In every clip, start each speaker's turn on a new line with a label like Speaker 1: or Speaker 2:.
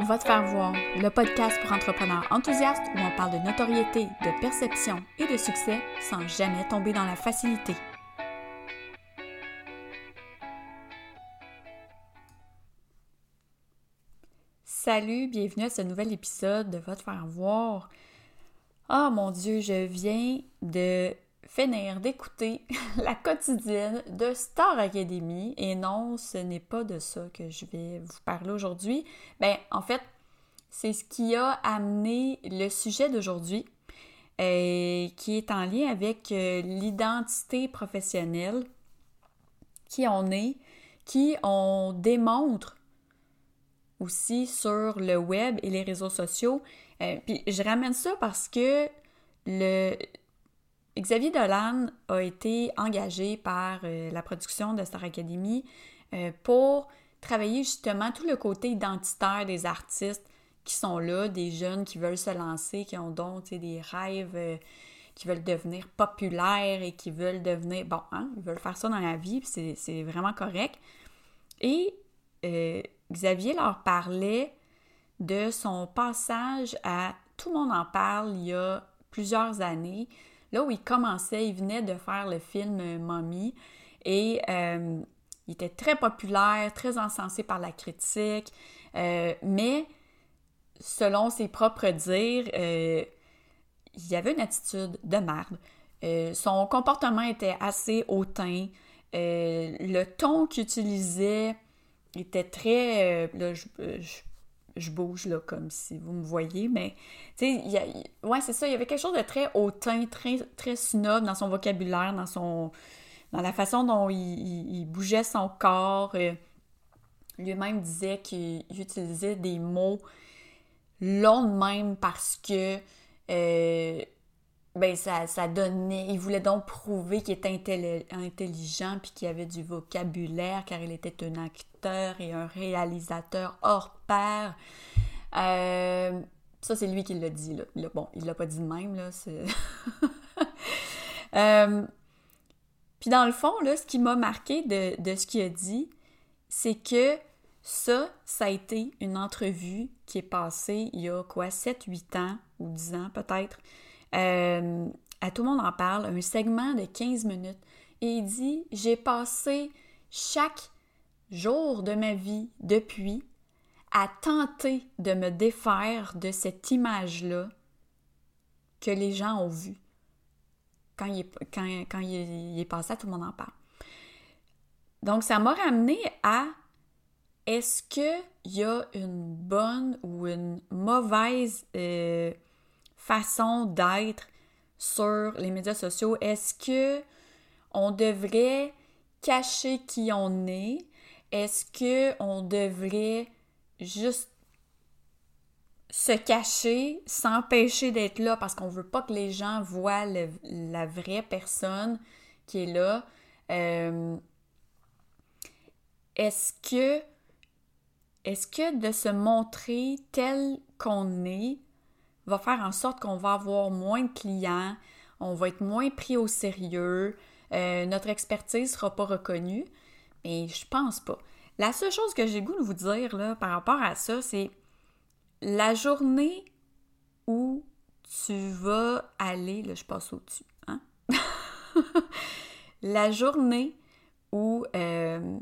Speaker 1: Va te faire voir, le podcast pour entrepreneurs enthousiastes où on parle de notoriété, de perception et de succès sans jamais tomber dans la facilité. Salut, bienvenue à ce nouvel épisode de Va te faire voir. Oh mon Dieu, je viens de finir d'écouter la quotidienne de Star Academy. Et non, ce n'est pas de ça que je vais vous parler aujourd'hui. Ben, en fait, c'est ce qui a amené le sujet d'aujourd'hui, euh, qui est en lien avec euh, l'identité professionnelle, qui on est, qui on démontre aussi sur le web et les réseaux sociaux. Euh, puis je ramène ça parce que le, Xavier Dolan a été engagé par euh, la production de Star Academy euh, pour travailler justement tout le côté identitaire des artistes qui sont là, des jeunes qui veulent se lancer, qui ont donc des rêves, euh, qui veulent devenir populaires et qui veulent devenir... Bon, hein, ils veulent faire ça dans la vie, c'est vraiment correct. Et Xavier leur parlait de son passage à Tout le monde en parle il y a plusieurs années, là où il commençait, il venait de faire le film euh, Mommy et euh, il était très populaire, très encensé par la critique, euh, mais selon ses propres dires, il avait une attitude de merde. son comportement était assez hautain. le ton qu'il utilisait était très. Bouge là comme si vous me voyez, mais tu sais, ouais, c'est ça, il y avait quelque chose de très hautain, très, très snob dans son vocabulaire, dans son la façon dont il, bougeait son corps. Euh, lui-même disait qu'il utilisait des mots longs de même parce que euh, ben ça, ça, donnait. Il voulait donc prouver qu'il était intelligent puis qu'il avait du vocabulaire car il était un acteur et un réalisateur hors pair. Euh, ça, c'est lui qui l'a dit. Là. bon, il l'a pas dit de même. Là, euh, puis dans le fond, là, ce qui m'a marqué de, de ce qu'il a dit, c'est que ça, ça a été une entrevue qui est passée il y a quoi, 7-8 ans ou 10 ans peut-être. Euh, à tout le monde en parle, un segment de 15 minutes. Et il dit J'ai passé chaque jour de ma vie depuis à tenter de me défaire de cette image-là que les gens ont vue quand il, est, est passé tout le monde en parle. Donc, ça m'a ramené à est-ce qu'il y a une bonne ou une mauvaise euh, façon d'être sur les médias sociaux? Est-ce que on devrait cacher qui on est? Est-ce que on devrait juste se cacher, s'empêcher d'être là? Parce qu'on veut pas que les gens voient la vraie personne qui est là? Euh, est-ce que de se montrer tel qu'on est va faire en sorte qu'on va avoir moins de clients, on va être moins pris au sérieux, euh, notre expertise sera pas reconnue? Mais je pense pas. La seule chose que j'ai goût de vous dire là, par rapport à ça, c'est la journée où tu vas aller, là je passe au-dessus, hein? la journée où euh,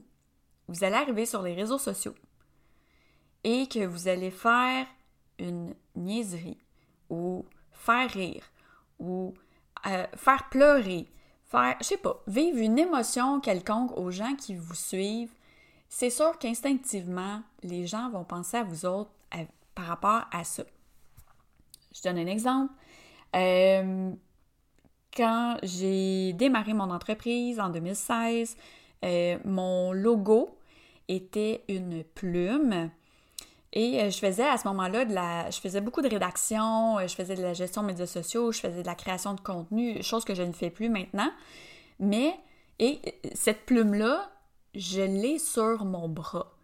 Speaker 1: vous allez arriver sur les réseaux sociaux et que vous allez faire une niaiserie ou faire rire ou euh, faire pleurer, faire, je sais pas, vivre une émotion quelconque aux gens qui vous suivent, c'est sûr qu'instinctivement, les gens vont penser à vous autres par rapport à ça. Je donne un exemple. Euh, quand j'ai démarré mon entreprise en 2016, euh, mon logo était une plume et euh, je faisais à ce moment-là de la. Je faisais beaucoup de rédaction, euh, je faisais de la gestion de médias sociaux, je faisais de la création de contenu, chose que je ne fais plus maintenant. Mais, et euh, cette plume-là, je l'ai sur mon bras.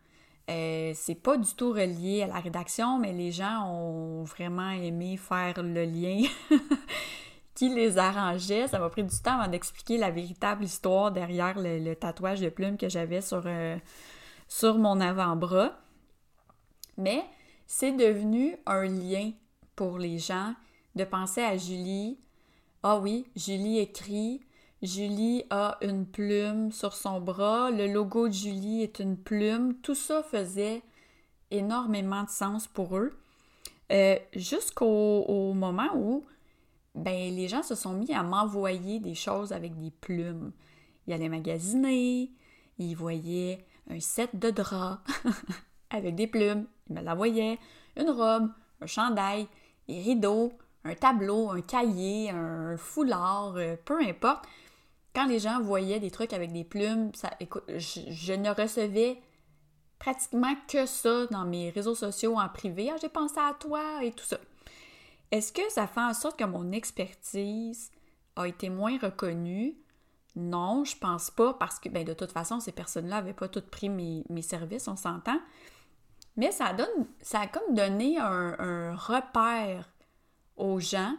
Speaker 1: c'est pas du tout relié à la rédaction, mais les gens ont vraiment aimé faire le lien qui les arrangeait. Ça m'a pris du temps avant d'expliquer la véritable histoire derrière le, tatouage de plume que j'avais sur, sur mon avant-bras. Mais c'est devenu un lien pour les gens de penser à Julie. Ah oui, Julie écrit. Julie a une plume sur son bras. Le logo de Julie est une plume. Tout ça faisait énormément de sens pour eux. Euh, jusqu'au moment où ben, les gens se sont mis à m'envoyer des choses avec des plumes. Ils allaient magasiner, ils voyaient un set de draps avec des plumes, ils me l'envoyaient, une robe, un chandail, des rideaux, un tableau, un cahier, un foulard, euh, peu importe. Quand les gens voyaient des trucs avec des plumes, ça, écoute, je, ne recevais pratiquement que ça dans mes réseaux sociaux en privé. Ah, j'ai pensé à toi et tout ça. Est-ce que ça fait en sorte que mon expertise a été moins reconnue? Non, je pense pas parce que ben, de toute façon, ces personnes-là n'avaient pas toutes pris mes, services, on s'entend. Mais ça, donne, ça a comme donné un, repère aux gens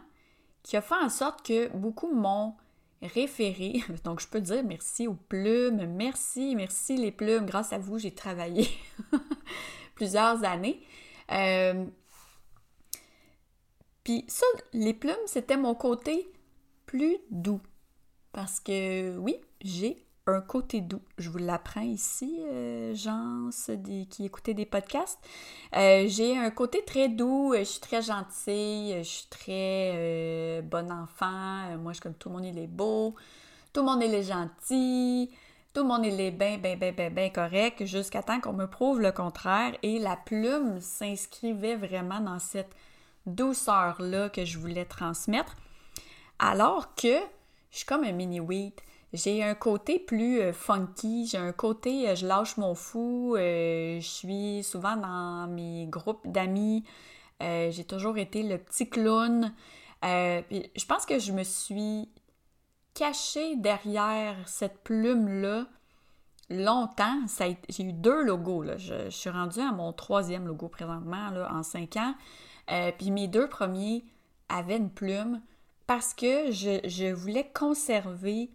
Speaker 1: qui a fait en sorte que beaucoup m'ont référé. Donc, je peux dire merci aux plumes, merci, merci les plumes. Grâce à vous, j'ai travaillé plusieurs années. Euh, puis ça, les plumes, c'était mon côté plus doux. Parce que oui, j'ai un côté doux. Je vous l'apprends ici, euh, gens qui écoutaient des podcasts. Euh, j'ai un côté très doux, euh, je suis très gentille, je suis très bon enfant. moi, je comme tout le monde, il est beau, tout le monde, est gentil, tout le monde, est bien, bien, bien, bien, bien correct, jusqu'à temps qu'on me prouve le contraire. Et la plume s'inscrivait vraiment dans cette douceur-là que je voulais transmettre. Alors que je suis comme un mini-wheat. J'ai un côté plus euh, funky, j'ai un côté euh, je lâche mon fou, euh, je suis souvent dans mes groupes d'amis, j'ai toujours été le petit clown. je pense que je me suis cachée derrière cette plume-là longtemps. J'ai eu deux logos. Là. Je, je, suis rendue à mon troisième logo présentement là, en cinq ans. Puis mes deux premiers avaient une plume parce que je, voulais conserver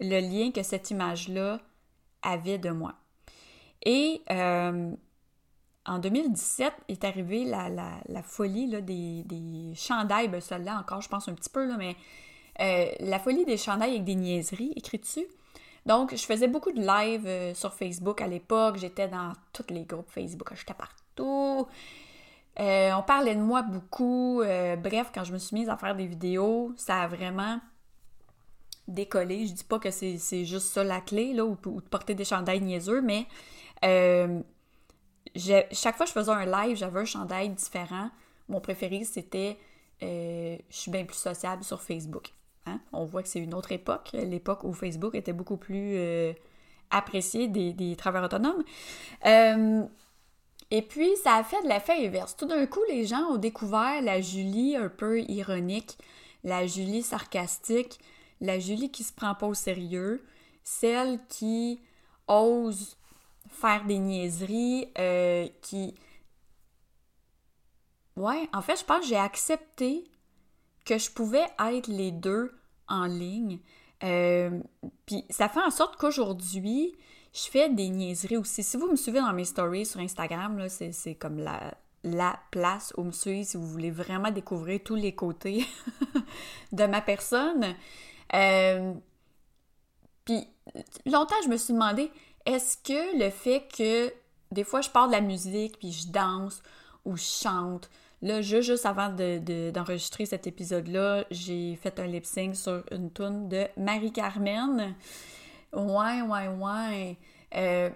Speaker 1: le lien que cette image-là avait de moi. Et euh, en 2017 est arrivée la, folie des, des, chandails, ben celle-là encore, je pense un petit peu, mais euh, la folie des chandails avec des niaiseries écrites dessus. Donc, je faisais beaucoup de live sur Facebook à l'époque. J'étais dans tous les groupes Facebook. J'étais partout. Euh, on parlait de moi beaucoup. Euh, bref, quand je me suis mise à faire des vidéos, ça a vraiment décollé. Je dis pas que c'est juste ça la clé, là, ou, de porter des chandails niaiseux, mais euh, chaque fois que je faisais un live, j'avais un chandail différent. Mon préféré, c'était je suis bien plus sociable sur Facebook. Hein. On voit que c'est une autre époque, l'époque où Facebook était beaucoup plus apprécié des, des travailleurs autonomes. Et puis, ça a fait de l'effet inverse. Tout d'un coup, les gens ont découvert la Julie un peu ironique, la Julie sarcastique, la Julie qui se prend pas au sérieux, celle qui ose faire des niaiseries, euh, qui... Ouais, en fait, je pense que j'ai accepté que je pouvais être les deux en ligne. Euh, puis ça fait en sorte qu'aujourd'hui, je fais des niaiseries aussi. Si vous me suivez dans mes stories sur Instagram, c'est comme la, la place où me suivre si vous voulez vraiment découvrir tous les côtés de ma personne. Euh, puis longtemps, je me suis demandé, est-ce que le fait que des fois je parle de la musique, puis je danse ou je chante, là, juste, avant d'enregistrer cet épisode-là, j'ai fait un lip sync sur une tune de Marie-Carmen. Ouais, ouais, ouais. Euh,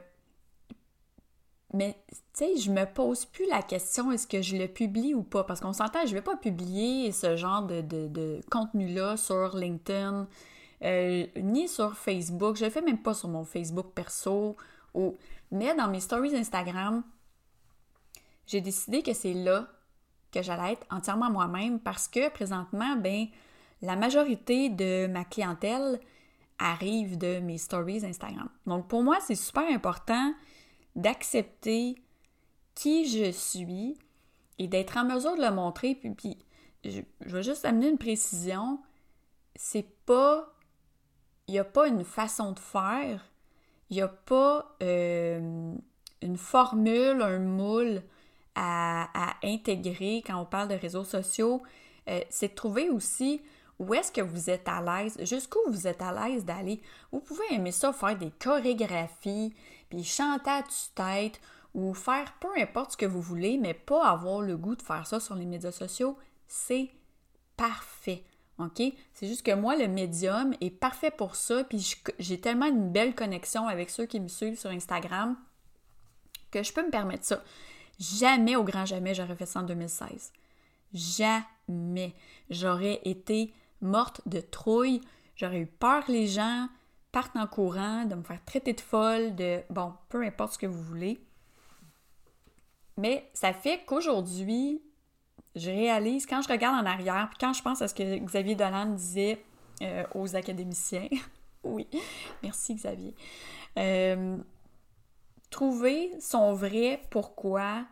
Speaker 1: mais, tu sais, je me pose plus la question est-ce que je le publie ou pas? Parce qu'on s'entend, je vais pas publier ce genre de, contenu-là sur LinkedIn, euh, ni sur Facebook. Je le fais même pas sur mon Facebook perso. Ou... Mais dans mes stories Instagram, j'ai décidé que c'est là que j'allais être entièrement moi-même parce que présentement, ben, la majorité de ma clientèle arrive de mes stories Instagram. Donc pour moi, c'est super important d'accepter qui je suis et d'être en mesure de le montrer. Puis, puis je, vais juste amener une précision. C'est pas. Il n'y a pas une façon de faire. Il n'y a pas euh, une formule, un moule à, intégrer quand on parle de réseaux sociaux, euh, c'est de trouver aussi où est-ce que vous êtes à l'aise, jusqu'où vous êtes à l'aise d'aller. Vous pouvez aimer ça, faire des chorégraphies, puis chanter à tue-tête, ou faire peu importe ce que vous voulez, mais pas avoir le goût de faire ça sur les médias sociaux. C'est parfait. OK? C'est juste que moi, le médium est parfait pour ça, puis j'ai tellement une belle connexion avec ceux qui me suivent sur Instagram que je peux me permettre ça. Jamais, au grand jamais, j'aurais fait ça en 2016. Jamais. J'aurais été morte de trouille. J'aurais eu peur que les gens partent en courant, de me faire traiter de folle, de bon, peu importe ce que vous voulez. Mais ça fait qu'aujourd'hui, je réalise, quand je regarde en arrière, puis quand je pense à ce que Xavier Dolan disait euh, aux académiciens, oui, merci Xavier, euh, trouver son vrai pourquoi,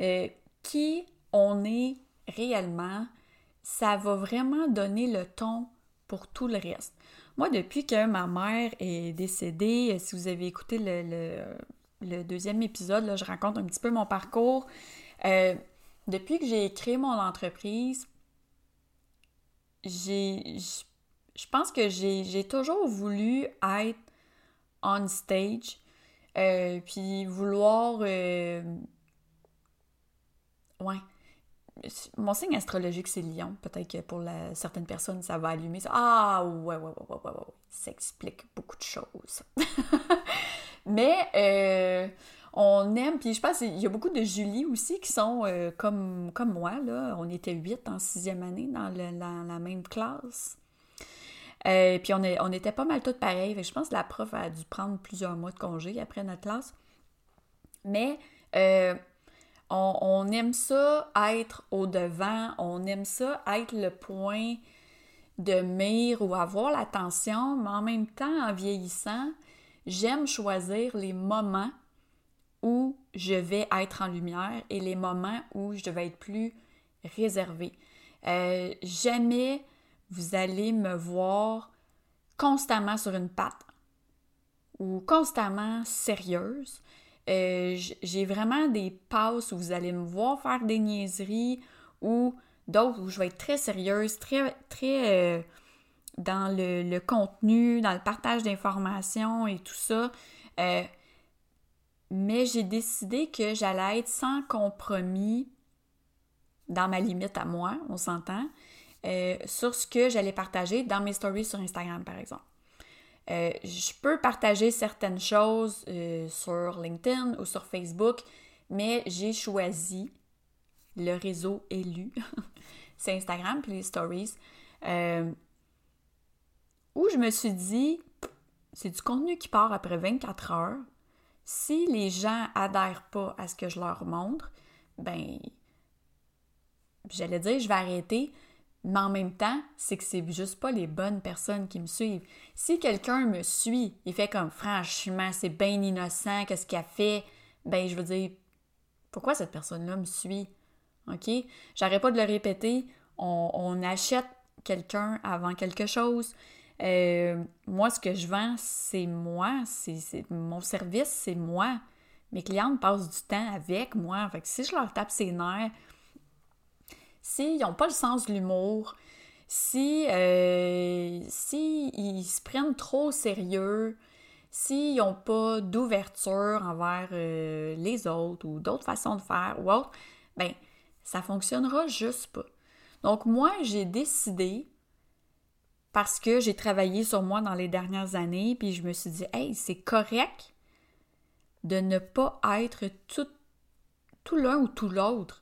Speaker 1: euh, qui on est réellement, ça va vraiment donner le ton pour tout le reste. Moi, depuis que ma mère est décédée, si vous avez écouté le, deuxième épisode, là, je raconte un petit peu mon parcours. Euh, depuis que j'ai créé mon entreprise, j'ai, je pense que j'ai toujours voulu être on stage, euh, puis vouloir... Euh, ouais. Mon signe astrologique, c'est lion. Peut-être que pour certaines personnes, ça va allumer. Ah, ouais, ouais, ouais, ouais, ouais, ouais. Ça explique beaucoup de choses. Mais euh, on aime, puis je pense qu'il y a beaucoup de Julie aussi qui sont comme, comme moi. Là. On était huit en sixième année dans la même classe. Euh, puis on, on était pas mal toutes pareilles. je pense que la prof a dû prendre plusieurs mois de congé après notre classe. Mais euh, on, aime ça être au devant, on aime ça être le point de mire ou avoir l'attention, mais en même temps, en vieillissant, j'aime choisir les moments où je vais être en lumière et les moments où je vais être plus réservée. Euh, jamais vous allez me voir constamment sur une patte ou constamment sérieuse. Euh, j'ai vraiment des passes où vous allez me voir faire des niaiseries ou d'autres où je vais être très sérieuse, très, très euh, dans le, contenu, dans le partage d'informations et tout ça. Euh, mais j'ai décidé que j'allais être sans compromis dans ma limite à moi, on s'entend. Euh, sur ce que j'allais partager dans mes stories sur Instagram, par exemple. Euh, je peux partager certaines choses sur LinkedIn ou sur Facebook, mais j'ai choisi le réseau élu, c'est Instagram puis les stories, où je me suis dit, c'est du contenu qui part après 24 heures. Si les gens adhèrent pas à ce que je leur montre, ben, j'allais dire, je vais arrêter, mais en même temps, c'est que c'est juste pas les bonnes personnes qui me suivent. Si quelqu'un me suit, il fait comme franchement, c'est bien innocent, qu'est-ce qu'il a fait, ben je veux dire, pourquoi cette personne-là me suit? OK? J'arrête pas de le répéter. On, achète quelqu'un avant quelque chose. Euh, moi, ce que je vends, c'est moi. C'est mon service, c'est moi. Mes clientes passent du temps avec moi. Fait que si je leur tape ses nerfs, s'ils n'ont pas le sens de l'humour, si, euh, ils se prennent trop au sérieux, s'ils n'ont pas d'ouverture envers euh, les autres ou d'autres façons de faire ou autre, ben ça fonctionnera juste pas. Donc moi, j'ai décidé parce que j'ai travaillé sur moi dans les dernières années, puis je me suis dit, hey, c'est correct de ne pas être tout, tout l'un ou tout l'autre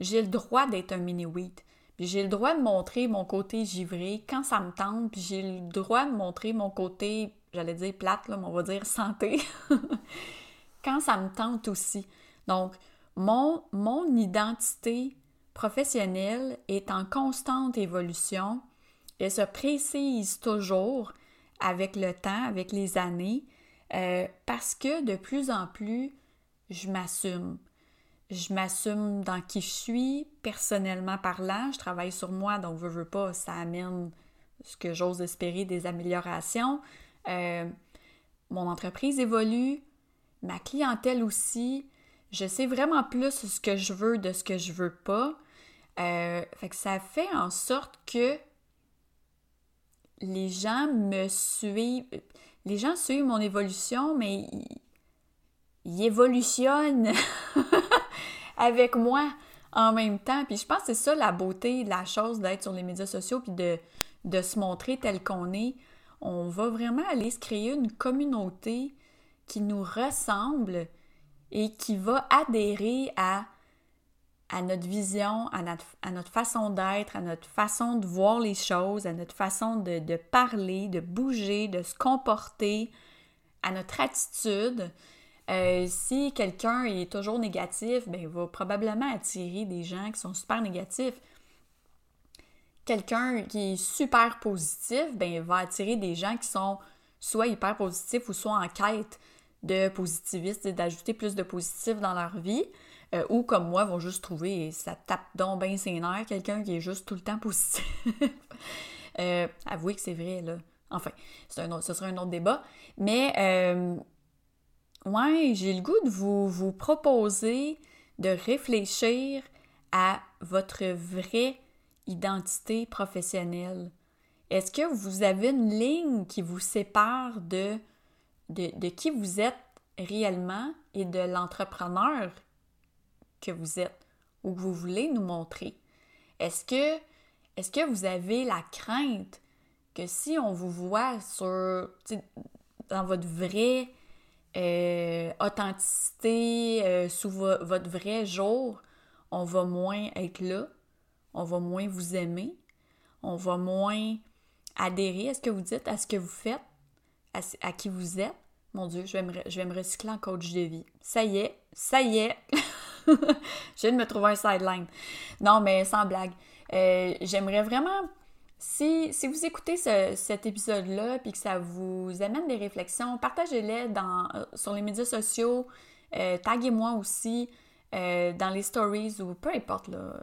Speaker 1: j'ai le droit d'être un mini-wheat. J'ai le droit de montrer mon côté givré quand ça me tente, puis j'ai le droit de montrer mon côté, j'allais dire plate, là, mais on va dire santé, quand ça me tente aussi. Donc, mon, mon identité professionnelle est en constante évolution et se précise toujours avec le temps, avec les années, euh, parce que de plus en plus, je m'assume je m'assume dans qui je suis, personnellement parlant. Je travaille sur moi, donc veux, veux pas, ça amène ce que j'ose espérer des améliorations. Euh, mon entreprise évolue, ma clientèle aussi. je sais vraiment plus ce que je veux de ce que je veux pas. Euh, fait que ça fait en sorte que les gens me suivent. Les gens suivent mon évolution, mais ils, évolutionnent avec moi en même temps. Puis je pense que c'est ça la beauté la chose d'être sur les médias sociaux puis de, de se montrer tel qu'on est. On va vraiment aller se créer une communauté qui nous ressemble et qui va adhérer à, à notre vision, à notre, façon d'être, à notre façon de voir les choses, à notre façon de, de parler, de bouger, de se comporter, à notre attitude. Euh, si quelqu'un est toujours négatif, ben, il va probablement attirer des gens qui sont super négatifs. Quelqu'un qui est super positif, ben, il va attirer des gens qui sont soit hyper positifs ou soit en quête de positivistes et d'ajouter plus de positif dans leur vie. Euh, ou comme moi, vont juste trouver, ça tape donc bien ses nerfs, quelqu'un qui est juste tout le temps positif. euh, avouez que c'est vrai, là. Enfin, un ce sera un autre débat. Mais euh, Ouais, j'ai le goût de vous, vous proposer de réfléchir à votre vraie identité professionnelle. Est-ce que vous avez une ligne qui vous sépare de, de, de qui vous êtes réellement et de l'entrepreneur que vous êtes ou que vous voulez nous montrer? Est-ce que, vous avez la crainte que si on vous voit sur, dans votre vrai euh, authenticité euh, sous votre vrai jour, on va moins être là, on va moins vous aimer, on va moins adhérer à ce que vous dites, à ce que vous faites, à, qui vous êtes? Mon Dieu, je vais, me, je vais me recycler en coach de vie. Ça y est, ça y est. je viens de me trouver un sideline. Non, mais sans blague. Euh, j'aimerais vraiment si, vous écoutez cet épisode-là puis que ça vous amène des réflexions, partagez-les euh, sur les médias sociaux, euh, taguez-moi aussi dans les stories ou peu importe, là,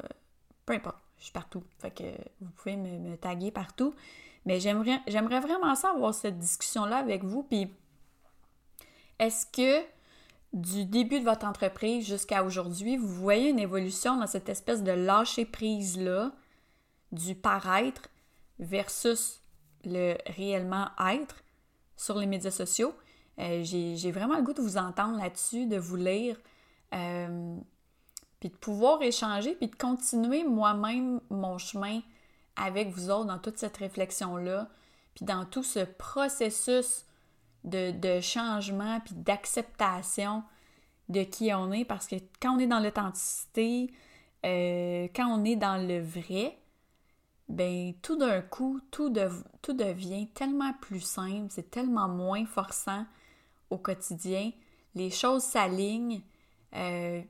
Speaker 1: peu importe, je suis partout. Fait que vous pouvez me, taguer partout. Mais j'aimerais, j'aimerais vraiment ça avoir cette discussion-là avec vous. Puis est-ce que du début de votre entreprise jusqu'à aujourd'hui, vous voyez une évolution dans cette espèce de lâcher prise-là, du paraître, versus le réellement être sur les médias sociaux. Euh, j'ai vraiment le goût de vous entendre là-dessus, de vous lire, euh, puis de pouvoir échanger, puis de continuer moi-même mon chemin avec vous autres dans toute cette réflexion-là, puis dans tout ce processus de, changement, puis d'acceptation de qui on est, parce que quand on est dans l'authenticité, euh, quand on est dans le vrai, ben tout d'un coup, tout, tout devient tellement plus simple, c'est tellement moins forçant au quotidien. Les choses s'alignent, euh,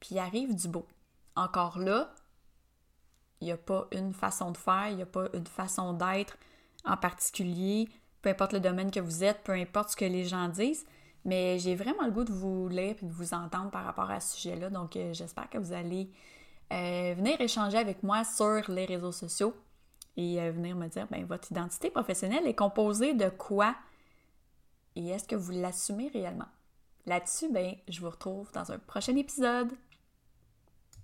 Speaker 1: puis arrive du beau. Encore là, il n'y a pas une façon de faire, il n'y a pas une façon d'être en particulier, peu importe le domaine que vous êtes, peu importe ce que les gens disent, mais j'ai vraiment le goût de vous lire et de vous entendre par rapport à ce sujet-là. Donc, euh, j'espère que vous allez euh, venir échanger avec moi sur les réseaux sociaux et euh, venir me dire, ben, votre identité professionnelle est composée de quoi et est-ce que vous l'assumez réellement? Là-dessus, ben, je vous retrouve dans un prochain épisode.